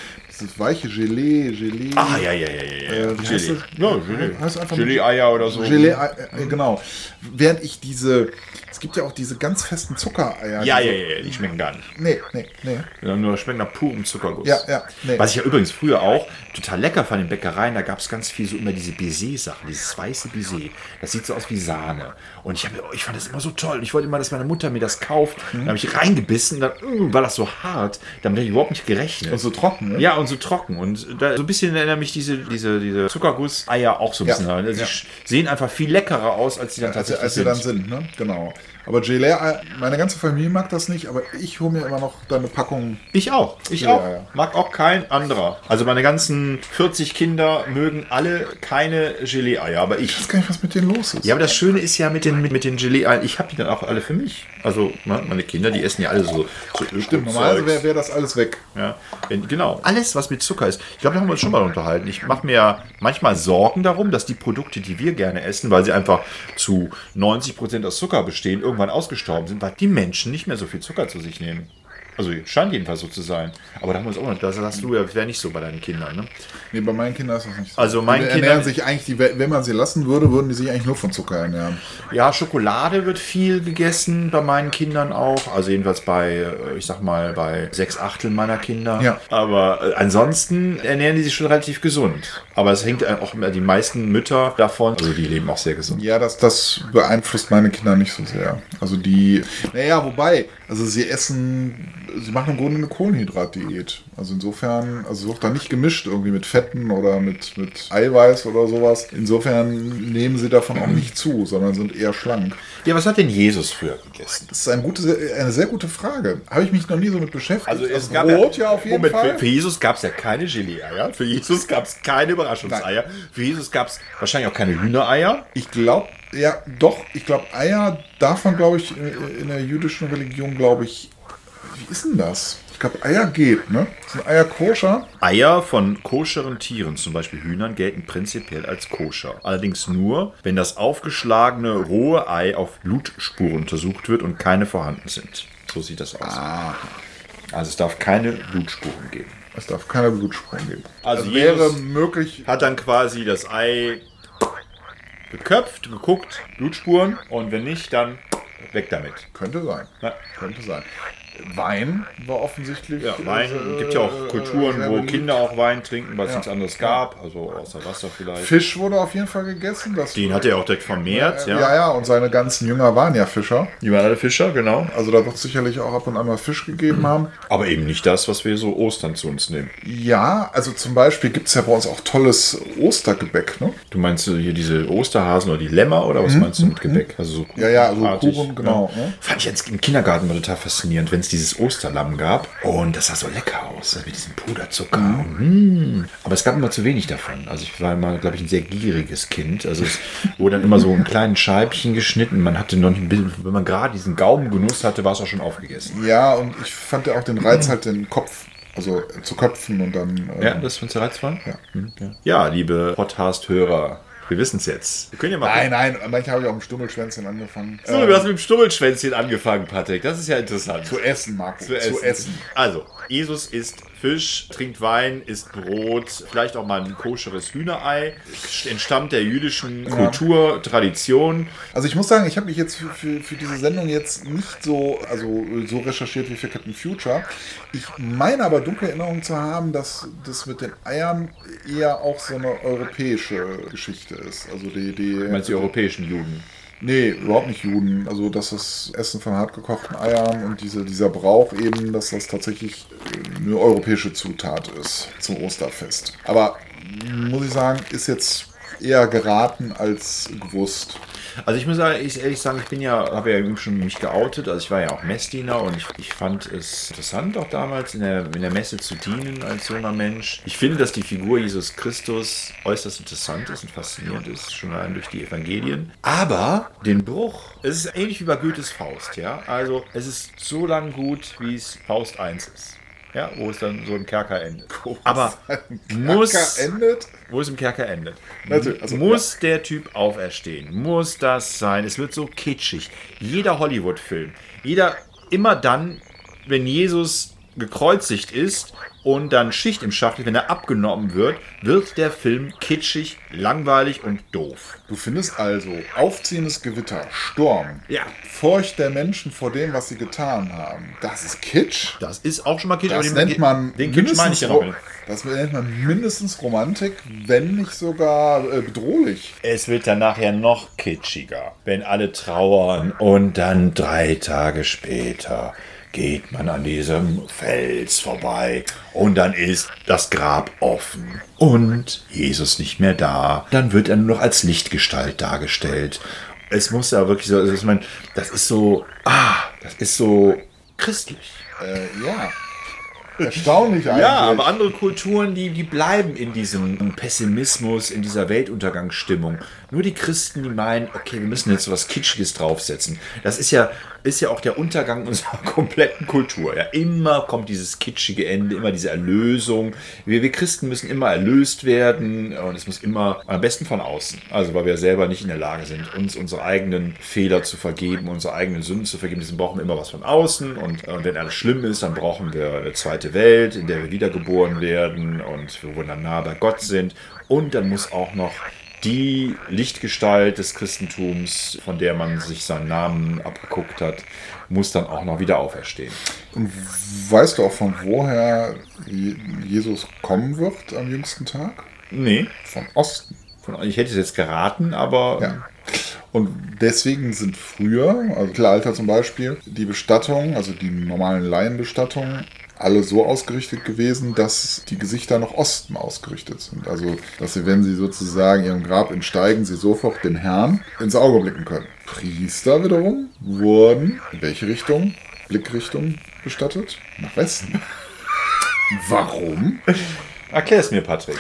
dieses weiche Gelee, Gelee. Ah, ja, ja, ja, ja. ja. Äh, wie heißt Gelee. das? Ja, Gelee. Heißt einfach Gelee-Eier oder so. Gelee, äh, genau. Während ich diese, es gibt ja auch diese ganz festen Zuckereier. Ja, ja, ja, die schmecken gar nicht. Nee, nee, nee. Ja, nur schmecken nach purem Zuckerguss. Ja, ja, nee. Was ich ja übrigens früher auch total lecker fand in Bäckereien, da gab es ganz viel so immer diese Baiser-Sachen, dieses weiße Baiser. Das sieht so aus wie Sahne. Und ich, hab, ich fand das immer so toll. Ich wollte immer, dass meine Mutter mir das kauft. Mhm. Dann habe ich reingebissen, dann mm, war das so hart. Damit hätte ich überhaupt nicht gerechnet. Und so trocken, ne? Ja, und so trocken. Und da, so ein bisschen erinnern mich diese, diese, diese Zuckerguss-Eier auch so ein Ja. bisschen. Also Ja. Sie sehen einfach viel leckerer aus, als sie dann als, sie- tatsächlich als sie dann sind, ne? Genau. Aber Gelee, äh, meine ganze Familie mag das nicht, aber ich hole mir immer noch da eine Packung. Ich auch. Ich auch. ja. Mag auch kein anderer. Also meine ganzen 40 Kinder mögen alle keine Gelee-Eier, aber Ich ich. weiß gar nicht, was mit denen los ist. Ja, aber das Schöne ist ja mit den, mit, mit den Gelee-Eiern, ich habe die dann auch alle für mich. Also ne, meine Kinder, die essen ja alle so, so Stimmt, normalerweise wäre wär das alles weg. ja, wenn, genau. Alles, was mit Zucker ist. Ich glaube, da haben wir uns schon mal unterhalten. Ich mache mir ja manchmal Sorgen darum, dass die Produkte, die wir gerne essen, weil sie einfach zu 90% aus Zucker bestehen, irgendwann ausgestorben sind, weil die Menschen nicht mehr so viel Zucker zu sich nehmen. Also scheint jedenfalls so zu sein. Aber da haben wir uns auch noch, das sagst du ja, das wäre nicht so bei deinen Kindern, ne? Nee, bei meinen Kindern ist das nicht so. Also ernähren Kindern- sich eigentlich, die, wenn man sie lassen würde, würden die sich eigentlich nur von Zucker ernähren. Ja, Schokolade wird viel gegessen bei meinen Kindern auch. Also jedenfalls bei, äh, ich sag mal, bei sechs Achtel meiner Kinder. Ja. Aber äh, ansonsten ernähren die sich schon relativ gesund. Aber es hängt auch die meisten Mütter davon. Also die leben auch sehr gesund. Ja, das, das beeinflusst meine Kinder nicht so sehr. Also die, naja, wobei, also sie essen, sie machen im Grunde eine Kohlenhydratdiät. Also insofern, also wird da nicht gemischt irgendwie mit Fetten oder mit, mit Eiweiß oder sowas. Insofern nehmen sie davon auch nicht zu, sondern sind eher schlank. Ja, was hat denn Jesus früher gegessen? Das ist eine, gute, eine sehr gute Frage. Habe ich mich noch nie so mit beschäftigt. Also es gab Brot ja, auf jeden Moment, Fall. Für, für Jesus gab es ja keine Gelee-Eier. Für Jesus gab es keine Überraschungseier. Für Jesus gab es wahrscheinlich auch keine Hühnereier. Ich glaube, ja, doch, ich glaube, Eier darf man, glaube ich, in in der jüdischen Religion, glaube ich, wie ist denn das? Ich glaube, Eier geht, ne? Sind Eier koscher? Eier von koscheren Tieren, zum Beispiel Hühnern, gelten prinzipiell als koscher. Allerdings nur, wenn das aufgeschlagene rohe Ei auf Blutspuren untersucht wird und keine vorhanden sind. So sieht das aus. Also es darf keine Blutspuren geben. Es darf keine Blutspuren geben. Also Also wäre Jesus- möglich, Hat dann quasi das Ei geköpft, geguckt, Blutspuren und wenn nicht, dann weg damit. könnte sein. Ja. Könnte sein. Wein war offensichtlich. Ja, Wein äh, gibt ja auch Kulturen, sehr wo. Kinder auch Wein trinken, weil es Ja. nichts anderes gab, also außer Wasser vielleicht. Fisch wurde auf jeden Fall gegessen. Das Den hat er auch direkt vermehrt, ja. ja. ja, und seine ganzen Jünger waren ja Fischer. Die waren alle Fischer, genau. Also da wird es sicherlich auch ab und an mal Fisch gegeben haben. Aber eben nicht das, was wir so Ostern zu uns nehmen. Ja, also zum Beispiel gibt es ja bei uns auch tolles Ostergebäck, ne? Du meinst äh, hier diese Osterhasen oder die Lämmer oder was meinst du mit Gebäck? Also so Mhm, Ja, ja, also kuchenartig, Kuchen, genau, ne? Fand ich jetzt im Kindergarten mal total faszinierend, wenn es dieses Osterlamm gab. Und das sah so lecker aus, also mit diesem Puderzucker. Mm. Aber es gab immer zu wenig davon. Also ich war immer, glaube ich, ein sehr gieriges Kind. Also es wurde dann immer so in kleinen Scheibchen geschnitten. Man hatte noch nicht ein bisschen, wenn man gerade diesen Gaumengenuss hatte, war es auch schon aufgegessen. Ja, und ich fand ja auch den Reiz halt den Kopf, also zu köpfen und dann. äh, Ja, das findest du reizvoll? Ja. ja. ja, liebe Podcast-Hörer, wir wissen es jetzt. Wir können ja mal Nein, nein, manchmal habe ich auch mit Stummelschwänzchen angefangen. So, du hast mit dem Stummelschwänzchen angefangen, Patrick. Das ist ja interessant. zu essen, Marco. zu essen. Also, Jesus isst Fisch, trinkt Wein, isst Brot, vielleicht auch mal ein koscheres Hühnerei. Entstammt der jüdischen Kultur, Tradition. Also ich muss sagen, ich habe mich jetzt für, für, für diese Sendung jetzt nicht so, also so recherchiert wie für Captain Future. Ich meine aber dunkle Erinnerung zu haben, dass das mit den Eiern eher auch so eine europäische Geschichte ist. Also die, die Meinst du die europäischen Juden? Nee, überhaupt nicht Juden. Also das ist Essen von hartgekochten Eiern und diese, dieser Brauch eben, dass das tatsächlich äh, eine europäische Zutat ist zum Osterfest. Aber muss ich sagen, ist jetzt eher geraten als gewusst. Also ich muss ehrlich sagen, ich bin ja, habe ja eben schon mich geoutet. Also ich war ja auch Messdiener und ich, ich fand es interessant auch damals in der, in der Messe zu dienen als junger Mensch. Ich finde, dass die Figur Jesus Christus äußerst interessant ist und faszinierend ist, schon allein durch die Evangelien. Aber den Bruch, es ist ähnlich wie bei Goethes Faust, ja. Also es ist so lang gut, wie es Faust 1 ist. Ja, wo es dann so im Kerker endet. Aber muss, Kerker endet. Wo es im Kerker endet. Also, muss der Typ auferstehen? Muss das sein? Es wird so kitschig. Jeder Hollywood-Film, jeder, immer dann, wenn Jesus gekreuzigt ist und dann Schicht im Schacht ist, wenn er abgenommen wird, wird der Film kitschig, langweilig und doof. Du findest also aufziehendes Gewitter, Sturm, Ja. Furcht der Menschen vor dem, was sie getan haben. Das ist Kitsch. Das ist auch schon mal kitschig. Das den- nennt man den Kitsch meine ich ja noch. Das nennt man mindestens Romantik, wenn nicht sogar äh, bedrohlich. Es wird dann nachher noch kitschiger, wenn alle trauern und dann drei Tage später geht man an diesem Fels vorbei und dann ist das Grab offen und Jesus nicht mehr da. Dann wird er nur noch als Lichtgestalt dargestellt. Es muss ja wirklich so, also ich meine, das ist so, ah, das ist so christlich. Äh, ja. Erstaunlich eigentlich. Ja, aber andere Kulturen, die, die bleiben in diesem Pessimismus, in dieser Weltuntergangsstimmung. Nur die Christen, die meinen, okay, wir müssen jetzt was Kitschiges draufsetzen. Das ist ja, ist ja auch der Untergang unserer kompletten Kultur. Ja, immer kommt dieses kitschige Ende, immer diese Erlösung. Wir, wir Christen müssen immer erlöst werden und es muss immer, am besten von außen. Also, weil wir selber nicht in der Lage sind, uns unsere eigenen Fehler zu vergeben, unsere eigenen Sünden zu vergeben. Deswegen brauchen wir immer was von außen und äh, wenn alles schlimm ist, dann brauchen wir eine zweite Welt, in der wir wiedergeboren werden und wo wir dann nah bei Gott sind. Und dann muss auch noch die Lichtgestalt des Christentums, von der man sich seinen Namen abgeguckt hat, muss dann auch noch wieder auferstehen. Und weißt du auch von woher Je- Jesus kommen wird am jüngsten Tag? Nee, Vom Osten. von, ich hätte es jetzt geraten, aber Ja. Und deswegen sind früher, also Mittelalter zum Beispiel, die Bestattungen, also die normalen Laienbestattungen, alle so ausgerichtet gewesen, dass die Gesichter nach Osten ausgerichtet sind. Also, dass sie, wenn sie sozusagen ihrem Grab entsteigen, sie sofort dem Herrn ins Auge blicken können. Priester wiederum wurden in welche Richtung? Blickrichtung bestattet? Nach Westen. Warum? erklär es mir, Patrick.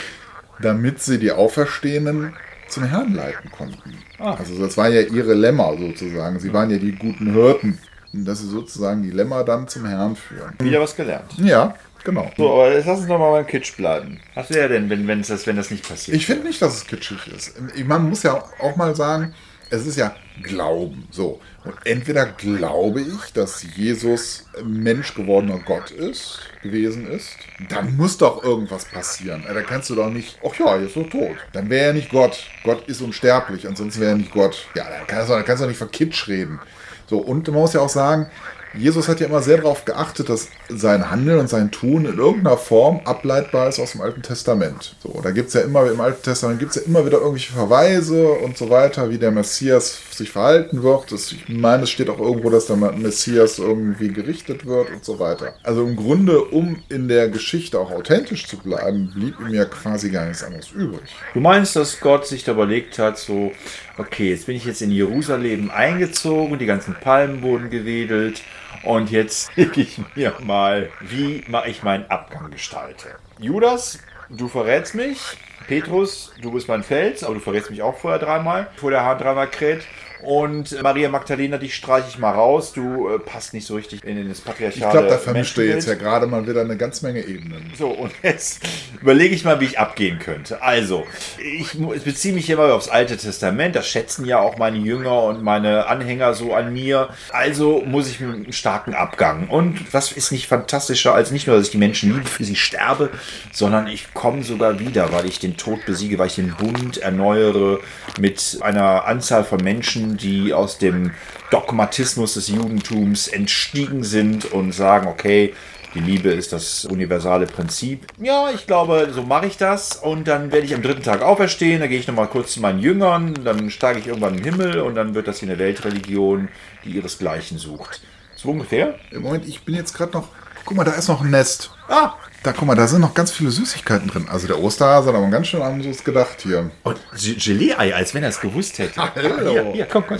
damit sie die Auferstehenden zum Herrn leiten konnten. Also das war ja ihre Lämmer sozusagen. Sie waren ja die guten Hirten. Dass sie sozusagen die Lämmer dann zum Herrn führen. Wieder was gelernt. Ja, genau. So, aber jetzt lass uns doch mal beim Kitsch bleiben. Was wäre denn, wenn, wenn, das, wenn das nicht passiert? Ich finde nicht, dass es kitschig ist. Man muss ja auch mal sagen, es ist ja Glauben. So. Und entweder glaube ich, dass Jesus Mensch gewordener Gott ist, gewesen ist, dann muss doch irgendwas passieren. Da kannst du doch nicht, ach ja, er ist so tot. Dann wäre er nicht Gott. Gott ist unsterblich, ansonsten wäre er nicht Gott. Ja, da kannst du, da kannst du doch nicht von Kitsch reden. So, und man muss ja auch sagen, Jesus hat ja immer sehr darauf geachtet, dass sein Handeln und sein Tun in irgendeiner Form ableitbar ist aus dem Alten Testament. So, da gibt es ja immer, im Alten Testament gibt es ja immer wieder irgendwelche Verweise und so weiter, wie der Messias sich verhalten wird. Das, ich meine, es steht auch irgendwo, dass der Messias irgendwie gerichtet wird und so weiter. Also im Grunde, um in der Geschichte auch authentisch zu bleiben, blieb ihm ja quasi gar nichts anderes übrig. Du meinst, dass Gott sich da überlegt hat, so, okay, jetzt bin ich jetzt in Jerusalem eingezogen, die ganzen Palmen wurden gewedelt und jetzt lege ich mir mal, wie mache ich meinen Abgang gestalte. Judas, du verrätst mich. Petrus, du bist mein Fels, aber du verrätst mich auch vorher dreimal, vor der Hahn dreimal kräht. Und Maria Magdalena, dich streiche ich mal raus. Du äh, passt nicht so richtig in, in das Ich patriarchale glaube, da vermischt er jetzt ja gerade mal wieder eine ganz Menge Ebenen. So, und jetzt überlege ich mal, wie ich abgehen könnte. Also, ich ich beziehe mich hier mal aufs Alte Testament. Das schätzen ja auch meine Jünger und meine Anhänger so an mir. Also muss ich mit einem starken Abgang. Und was ist nicht fantastischer, als nicht nur, dass ich die Menschen liebe, für sie sterbe, sondern ich komme sogar wieder, weil ich den Tod besiege, weil ich den Bund erneuere mit einer Anzahl von Menschen, die aus dem Dogmatismus des Judentums entstiegen sind und sagen, okay, die Liebe ist das universale Prinzip. Ja, ich glaube, so mache ich das. Und dann werde ich am dritten Tag auferstehen. Dann gehe ich nochmal kurz zu meinen Jüngern. Dann steige ich irgendwann in den Himmel. Und dann wird das hier eine Weltreligion, die ihresgleichen sucht. So ungefähr? Im Moment, ich bin jetzt gerade noch. Guck mal, da ist noch ein Nest. Ah, Da, guck mal, da sind noch ganz viele Süßigkeiten drin. Also der Osterhase hat aber ganz schön anderes gedacht hier. und Ge- Gelee-Ei, als wenn er es gewusst hätte. hallo. Hier, hier, komm, komm.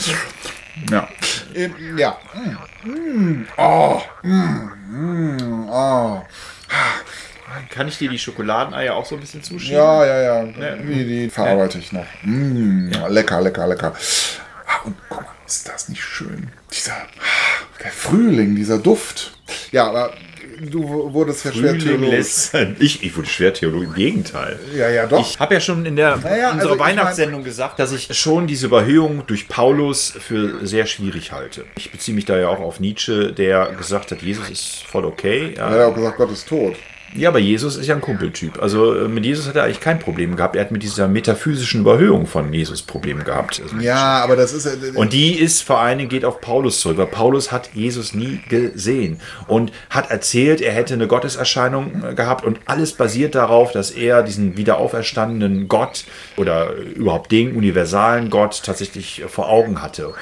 Ja. Ähm, ja. Mm. Mm. Oh. Mm. Mm. Oh. Kann ich dir die Schokoladeneier auch so ein bisschen zuschieben? Ja, ja, ja. Die, die verarbeite ich noch. Mm. Lecker, lecker, lecker. Ah, Und guck mal, ist das nicht schön? Dieser, der Frühling, dieser Duft. Ja, aber du wurdest ja schwer Frühling sein- Ich, ich wurde schwer Theologe, im Gegenteil. Ja, ja, doch. Ich habe ja schon in der Naja, in also unserer ich mein- Weihnachtssendung gesagt, dass ich schon diese Überhöhung durch Paulus für sehr schwierig halte. Ich beziehe mich da ja auch auf Nietzsche, der gesagt hat, Jesus ist voll okay. er hat Ja, auch gesagt, Gott ist tot. Ja aber Jesus ist ja ein Kumpeltyp. Also äh, mit Jesus hat er eigentlich kein Problem gehabt. Er hat mit dieser metaphysischen Überhöhung von Jesus Probleme gehabt. Also Ja, aber das ist ja. und die ist vor allen Dingen geht auf Paulus zurück, weil Paulus hat Jesus nie gesehen und hat erzählt, er hätte eine Gotteserscheinung äh, gehabt und alles basiert darauf, dass er diesen wiederauferstandenen Gott oder überhaupt den universalen Gott tatsächlich äh, vor Augen hatte.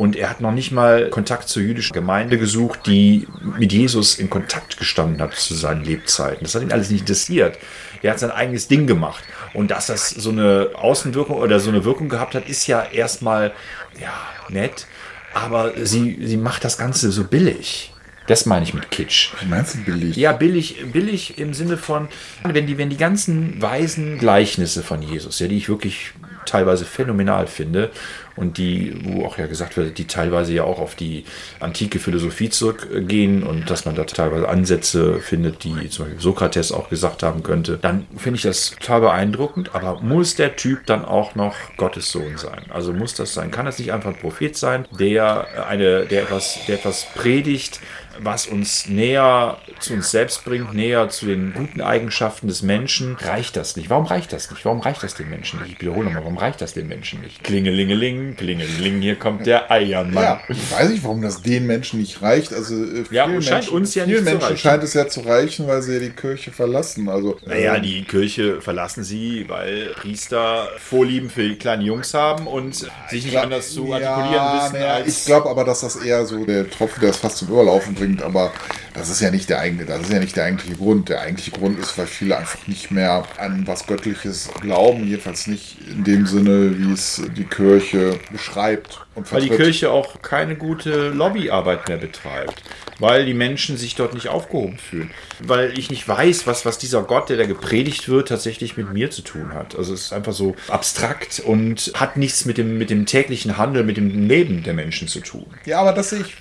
Und er hat noch nicht mal Kontakt zur jüdischen Gemeinde gesucht, die mit Jesus in Kontakt gestanden hat zu seinen Lebzeiten. Das hat ihn alles nicht interessiert. Er hat sein eigenes Ding gemacht. Und dass das so eine Außenwirkung oder so eine Wirkung gehabt hat, ist ja erstmal ja, nett. Aber sie, sie macht das Ganze so billig. Das meine ich mit Kitsch. Wie meinst du billig? Ja, billig, billig im Sinne von, wenn die, wenn die ganzen weisen Gleichnisse von Jesus, ja, die ich wirklich teilweise phänomenal finde und die, wo auch ja gesagt wird, die teilweise ja auch auf die antike Philosophie zurückgehen und dass man da teilweise Ansätze findet, die zum Beispiel Sokrates auch gesagt haben könnte, dann finde ich das total beeindruckend, aber muss der Typ dann auch noch Gottes Sohn sein? Also muss das sein? Kann das nicht einfach ein Prophet sein, der eine, der etwas, der etwas predigt, was uns näher zu uns selbst bringt, näher zu den guten Eigenschaften des Menschen, reicht das nicht. Warum reicht das nicht? Warum reicht das den Menschen nicht? Ich wiederhole nochmal, warum reicht das den Menschen nicht? Klingelingeling, klingeling, hier kommt der Eiermann. Ja, ich weiß nicht, warum das den Menschen nicht reicht. Also äh, Ja, scheint Menschen, uns ja nicht zu Menschen reichen. scheint es ja zu reichen, weil sie ja die Kirche verlassen. Also Naja, ähm, die Kirche verlassen sie, weil Priester Vorlieben für die kleinen Jungs haben und sich nicht anders zu artikulieren wissen naja, als. ich glaube aber, dass das eher so der Tropfen, der es fast zum Überlaufen bringt. Aber das ist ja nicht der eigene, das ist ja nicht der eigentliche Grund. Der eigentliche Grund ist, weil viele einfach nicht mehr an was Göttliches glauben. Jedenfalls nicht in dem Sinne, wie es die Kirche beschreibt und Weil die. Kirche auch keine gute Lobbyarbeit mehr betreibt. Weil die Menschen sich dort nicht aufgehoben fühlen. Weil ich nicht weiß, was, was dieser Gott, der da gepredigt wird, tatsächlich mit mir zu tun hat. Also es ist einfach so abstrakt und hat nichts mit dem, mit dem täglichen Handel, mit dem Leben der Menschen zu tun. Ja, aber das sehe ich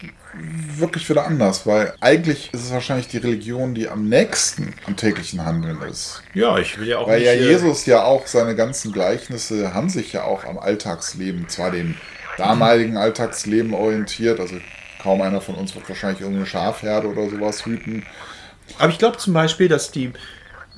wirklich wieder anders, weil eigentlich ist es wahrscheinlich die Religion, die am nächsten am täglichen Handeln ist. Ja, ich will ja auch Weil nicht... ja äh, Jesus ja auch, seine ganzen Gleichnisse haben sich ja auch am Alltagsleben, zwar dem damaligen Alltagsleben orientiert, also kaum einer von uns wird wahrscheinlich irgendeine Schafherde oder sowas hüten. Aber ich glaube zum Beispiel, dass die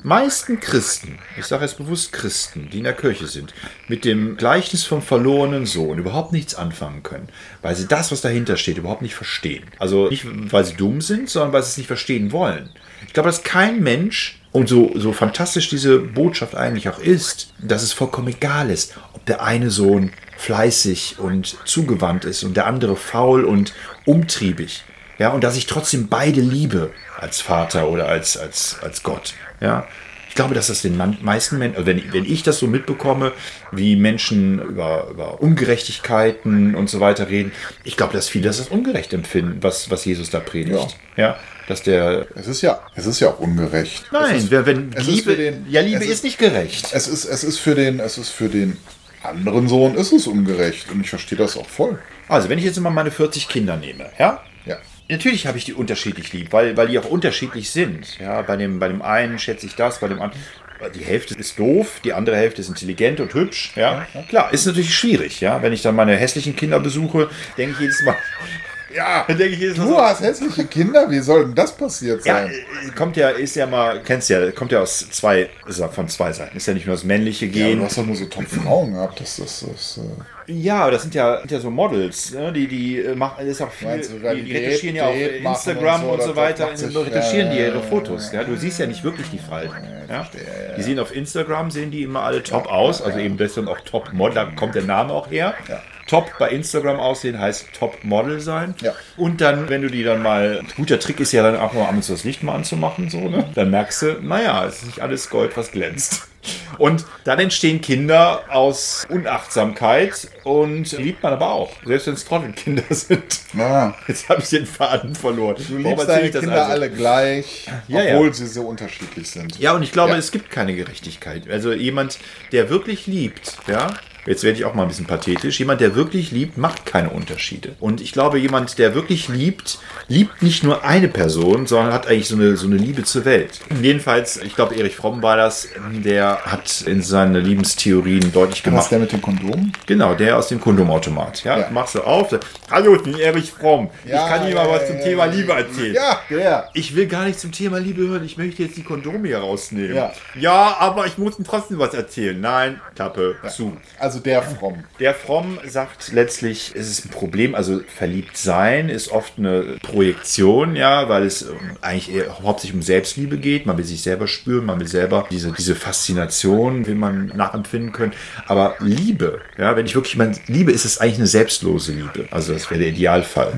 meisten Christen, ich sage jetzt bewusst Christen, die in der Kirche sind, mit dem Gleichnis vom verlorenen Sohn überhaupt nichts anfangen können, weil sie das, was dahinter steht, überhaupt nicht verstehen. Also nicht, weil sie dumm sind, sondern weil sie es nicht verstehen wollen. Ich glaube, dass kein Mensch, und so, so fantastisch diese Botschaft eigentlich auch ist, dass es vollkommen egal ist, ob der eine Sohn fleißig und zugewandt ist und der andere faul und umtriebig. Ja, und dass ich trotzdem beide liebe als Vater oder als, als, als Gott. Ja, ich glaube, dass das den meisten Menschen, also wenn, wenn ich das so mitbekomme, wie Menschen über, über Ungerechtigkeiten und so weiter reden, ich glaube, dass viele das als ungerecht empfinden, was, was Jesus da predigt. Ja, dass der. Es ist ja, es ist ja auch ungerecht. Nein, ist, wenn Liebe, den- ja, Liebe ist, ist- nicht gerecht. es ist, es ist für den, es ist für den anderen Sohn ist es ungerecht und ich verstehe das auch voll. Also, wenn ich jetzt mal meine 40 Kinder nehme, ja, Ja. Natürlich habe ich die unterschiedlich lieb, weil, weil die auch unterschiedlich sind. Ja, bei dem, bei dem einen schätze ich das, bei dem anderen. Die Hälfte ist doof, die andere Hälfte ist intelligent und hübsch. Ja, klar, ist natürlich schwierig. Ja, wenn ich dann meine hässlichen Kinder besuche, denke ich jedes Mal. Ja, denke ich jedes Mal. Du so, hast hässliche Kinder, wie soll denn das passiert ja, sein? äh, kommt ja, ist ja mal, kennst ja, kommt ja aus zwei, ist ja von zwei Seiten. Ist ja nicht nur das männliche Ja, Gen. du hast doch nur so Top-Frauen gehabt, das, das, das, äh, Ja, das sind ja, sind ja so Models, ne? die, die äh, machen, das ist auch viel, Meinst du, die, die retuschieren ja auf Instagram und und so, so, das weiter, sich- retuschieren die ja, ihre ja, Fotos. Ja, du siehst ja nicht wirklich die Falten. Ja? verstehe, ja, Die sehen auf Instagram, sehen die immer alle top aus, also eben deswegen auch Top Model, da kommt der Name auch her. Ja. Top bei Instagram aussehen heißt Top Model sein. Ja. Und dann, wenn du die dann mal, guter Trick ist ja dann auch mal abends das Licht mal anzumachen, so, ne? Dann merkst du, naja, es ist nicht alles Gold, was glänzt. Und dann entstehen Kinder aus Unachtsamkeit und liebt man aber auch, selbst wenn es Trottelkinder sind. ja. Jetzt habe ich den Faden verloren. Du liebst deine Kinder alle gleich, Ja, ja. obwohl sie so unterschiedlich sind. Ja, und ich glaube, Ja. es gibt keine Gerechtigkeit. Also jemand, der wirklich liebt, ja, jetzt werde ich auch mal ein bisschen pathetisch, jemand, der wirklich liebt, macht keine Unterschiede. Und ich glaube, jemand, der wirklich liebt, liebt nicht nur eine Person, sondern hat eigentlich so eine, so eine Liebe zur Welt. Jedenfalls, ich glaube, Erich Fromm war das, der hat in seinen Liebenstheorien deutlich Was gemacht. der mit dem Kondom? Genau, der aus dem Kondomautomat. Ja, Ja. machst du auf. Hallo, ich bin Erich Fromm. Ja, ich kann ja, mal was ja, zum ja, Thema ja, Liebe erzählen. Ja, der. Ich will gar nicht zum Thema Liebe hören. Ich möchte jetzt die Kondome hier rausnehmen. Ja. ja aber ich muss Ihnen trotzdem was erzählen. Nein, Klappe zu. Also der Fromm. Der Fromm sagt letztlich, es ist ein Problem, also verliebt sein ist oft eine Projektion, ja, weil es ähm, eigentlich eher hauptsächlich um Selbstliebe geht. Man will sich selber spüren, man will selber diese, diese Faszination, will man nachempfinden können. Aber Liebe, ja, wenn ich wirklich meine, Liebe ist es eigentlich eine selbstlose Liebe. Also das wäre der Idealfall.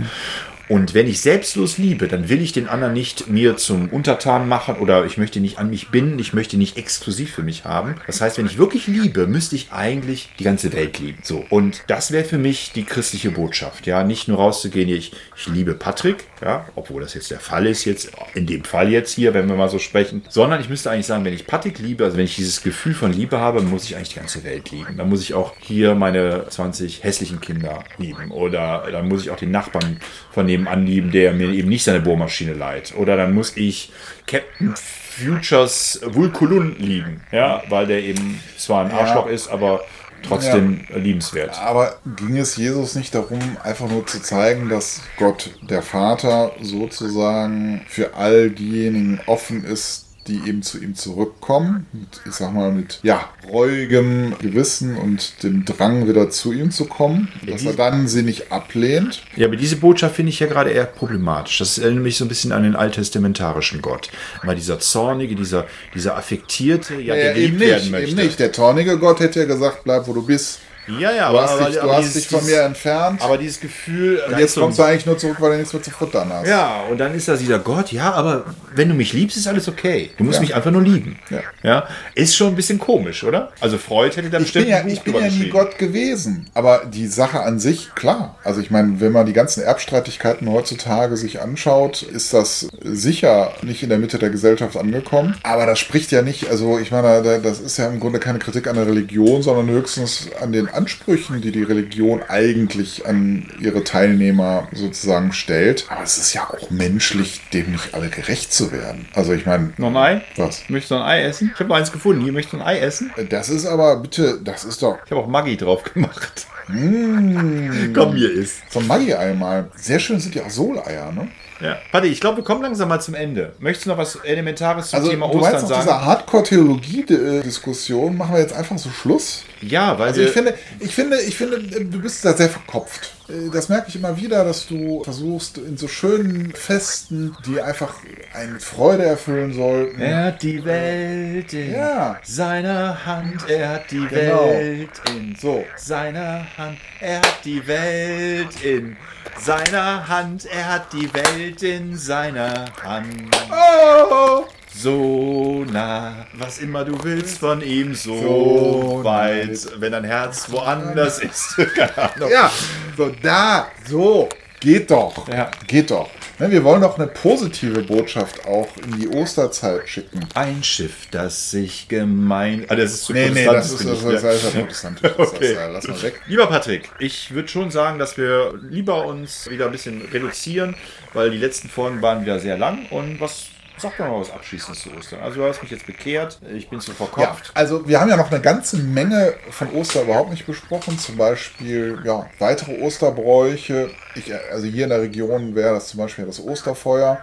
Und wenn ich selbstlos liebe, dann will ich den anderen nicht mir zum Untertan machen oder ich möchte nicht an mich binden, ich möchte nicht exklusiv für mich haben. Das heißt, wenn ich wirklich liebe, müsste ich eigentlich die ganze Welt lieben. So. Und das wäre für mich die christliche Botschaft. Ja, nicht nur rauszugehen, ich, ich liebe Patrick, ja, obwohl das jetzt der Fall ist, jetzt in dem Fall jetzt hier, wenn wir mal so sprechen, sondern ich müsste eigentlich sagen, wenn ich Patrick liebe, also wenn ich dieses Gefühl von Liebe habe, muss ich eigentlich die ganze Welt lieben. Dann muss ich auch hier meine 20 hässlichen Kinder lieben oder dann muss ich auch den Nachbarn von nebenan lieben, der mir eben nicht seine Bohrmaschine leiht. Oder dann muss ich Captain Futures Vulkulun lieben, ja, weil der eben zwar ein Arschloch ist, aber trotzdem liebenswert. Aber ging es Jesus nicht darum, einfach nur zu zeigen, dass Gott, der Vater, sozusagen für all diejenigen offen ist, die eben zu ihm zurückkommen, mit, ich sag mal, mit ja, reuigem Gewissen und dem Drang, wieder zu ihm zu kommen, dass er dann sie nicht ablehnt. Ja, aber diese Botschaft finde ich ja gerade eher problematisch. Das erinnert mich so ein bisschen an den alttestamentarischen Gott. Weil dieser zornige, dieser, dieser affektierte, ja, der Ja, eben geliebt werden nicht, möchte. eben nicht. Der zornige Gott hätte ja gesagt, bleib wo du bist. Ja, ja, Du aber, hast aber, dich, du aber hast dieses, dich von mir entfernt. Aber dieses Gefühl. und jetzt kommst du eigentlich nur zurück, weil du nichts mehr zu futtern hast. Ja, und dann ist da dieser Gott, ja, aber wenn du mich liebst, ist alles okay. Du musst Ja. mich einfach nur lieben. Ja. ja. Ist schon ein bisschen komisch, oder? Also Freud hätte da Ich bestimmt bin ja, ich bin ja nie. Gott gewesen. Aber die Sache an sich, klar. Also ich meine, wenn man die ganzen Erbstreitigkeiten heutzutage sich anschaut, ist das sicher nicht in der Mitte der Gesellschaft angekommen. Aber das spricht ja nicht, also ich meine, da- das ist ja im Grunde keine Kritik an der Religion, sondern höchstens an den Ansprüchen, die die Religion eigentlich an ihre Teilnehmer sozusagen stellt. Aber es ist ja auch menschlich, dem nicht alle gerecht zu werden. Also ich meine, Noch ein Ei? was? Möchtest du ein Ei essen? Ich habe mal eins gefunden. Hier möchtest du ein Ei essen? Das ist aber bitte, das ist doch Ich habe auch Maggi drauf gemacht. Mm. Komm, hier ist. So ein Maggi-Ei mal. Sehr schön sind die auch Soleier, ne? Ja. Warte, ich glaube, wir kommen langsam mal zum Ende. Möchtest du noch was Elementares zum Also Thema du meinst Ostern sagen? dieser Hardcore-Theologie-Diskussion machen wir jetzt einfach so Schluss? Ja, weil Also ich finde, ich finde, ich finde, du bist da sehr verkopft. Äh, Das merke ich immer wieder, dass du versuchst, in so schönen Festen, die einfach eine Freude erfüllen sollten. Er hat die Welt in Ja. seiner Hand. Er hat die Genau. Welt in So. seiner Hand. Er hat die Welt in seiner Hand. Er hat die Welt in seiner Hand. Oh! So nah, was immer du willst von ihm, so, So weit, wenn dein Herz woanders ist. Keine Ahnung. Ja, so da, so. Geht doch. Ja. Geht doch. Ne, Wir wollen doch eine positive Botschaft auch in die Osterzeit schicken. Ein Schiff, das sich gemein. Ah, das ist zu Nee, nee, das ist, das, finde das, ich, ist ja. protestantisch. Das Okay. lass mal weg. Lieber Patrick, ich würde schon sagen, dass wir lieber uns wieder ein bisschen reduzieren, weil die letzten Folgen waren wieder sehr lang. Und was sag doch mal was Abschließendes zu Ostern. Also du hast mich jetzt bekehrt, ich bin zu Ja, verkopft. also wir haben ja noch eine ganze Menge von Ostern überhaupt nicht besprochen. Zum Beispiel ja, weitere Osterbräuche. Ich, also hier in der Region wäre das zum Beispiel das Osterfeuer,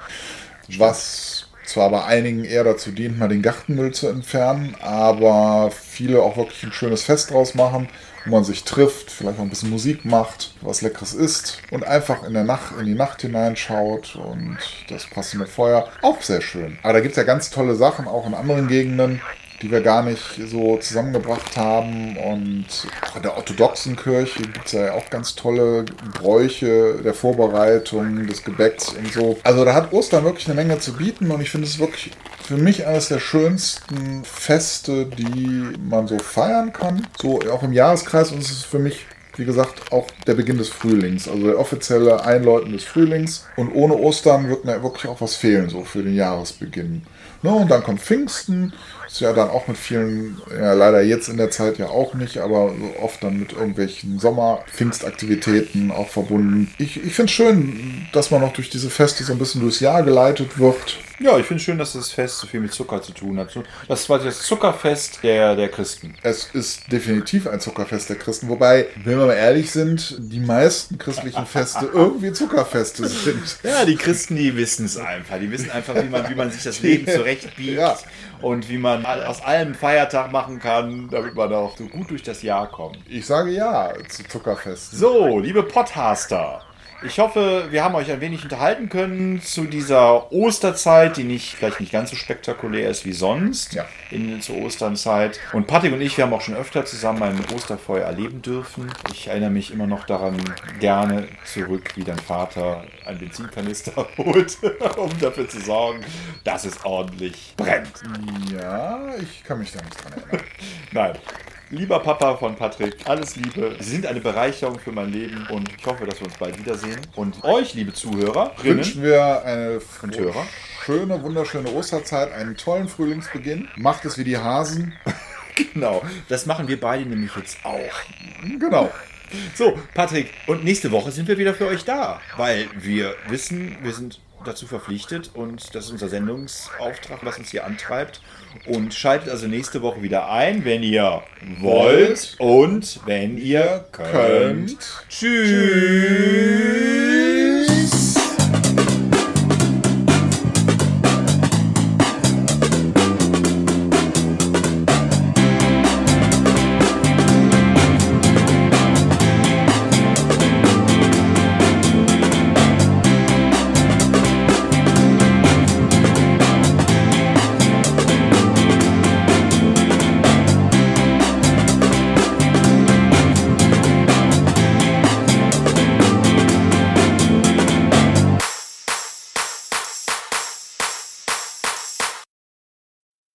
was zwar bei einigen eher dazu dient, mal den Gartenmüll zu entfernen, aber viele auch wirklich ein schönes Fest draus machen, wo man sich trifft, vielleicht auch ein bisschen Musik macht, was Leckeres isst und einfach in der Nacht, in die Nacht hineinschaut und das passende Feuer. Auch sehr schön. Aber da gibt es ja ganz tolle Sachen, auch in anderen Gegenden die wir gar nicht so zusammengebracht haben. Und auch in der orthodoxen Kirche gibt es ja auch ganz tolle Bräuche der Vorbereitung, des Gebäcks und so. Also da hat Ostern wirklich eine Menge zu bieten und ich finde es wirklich für mich eines der schönsten Feste, die man so feiern kann. So auch im Jahreskreis und es ist für mich wie gesagt, auch der Beginn des Frühlings. Also der offizielle Einläuten des Frühlings. Und ohne Ostern wird mir wirklich auch was fehlen, so für den Jahresbeginn. Ne, und dann kommt Pfingsten, ist ja dann auch mit vielen, ja leider jetzt in der Zeit ja auch nicht, aber oft dann mit irgendwelchen Sommer-Pfingstaktivitäten auch verbunden. Ich, ich finde es schön, dass man noch durch diese Feste so ein bisschen durchs Jahr geleitet wird. Ja, ich finde schön, dass das Fest so viel mit Zucker zu tun hat. Das war das Zuckerfest der, der Christen. Es ist definitiv ein Zuckerfest der Christen, wobei, wenn wir mal ehrlich sind, die meisten christlichen Feste irgendwie Zuckerfeste sind. Ja, die Christen, die wissen es einfach. Die wissen einfach, wie man, wie man sich das Leben zurechtbiegt Ja. Und wie man aus allem Feiertag machen kann, damit man auch so gut durch das Jahr kommt. Ich sage ja zu Zuckerfesten. So, liebe Podcaster. Ich hoffe, wir haben euch ein wenig unterhalten können zu dieser Osterzeit, die nicht, vielleicht nicht ganz so spektakulär ist wie sonst Ja. in, zur Osternzeit. Und Patrick und ich, wir haben auch schon öfter zusammen ein Osterfeuer erleben dürfen. Ich erinnere mich immer noch daran gerne zurück, wie dein Vater einen Benzinkanister holt, um dafür zu sorgen, dass es ordentlich brennt. Ja, ich kann mich da nicht dran erinnern. Nein. Lieber Papa von Patrick, alles Liebe. Sie sind eine Bereicherung für mein Leben und ich hoffe, dass wir uns bald wiedersehen. Und euch, liebe Zuhörer, Wünschen wir eine Und Hörer. schöne, wunderschöne Osterzeit, einen tollen Frühlingsbeginn. Macht es wie die Hasen. genau, das machen wir beide nämlich jetzt auch. Genau. So, Patrick, und nächste Woche sind wir wieder für euch da, weil wir wissen, wir sind dazu verpflichtet und das ist unser Sendungsauftrag, was uns hier antreibt. Und schaltet also nächste Woche wieder ein, wenn ihr wollt und wenn ihr könnt. Tschüss.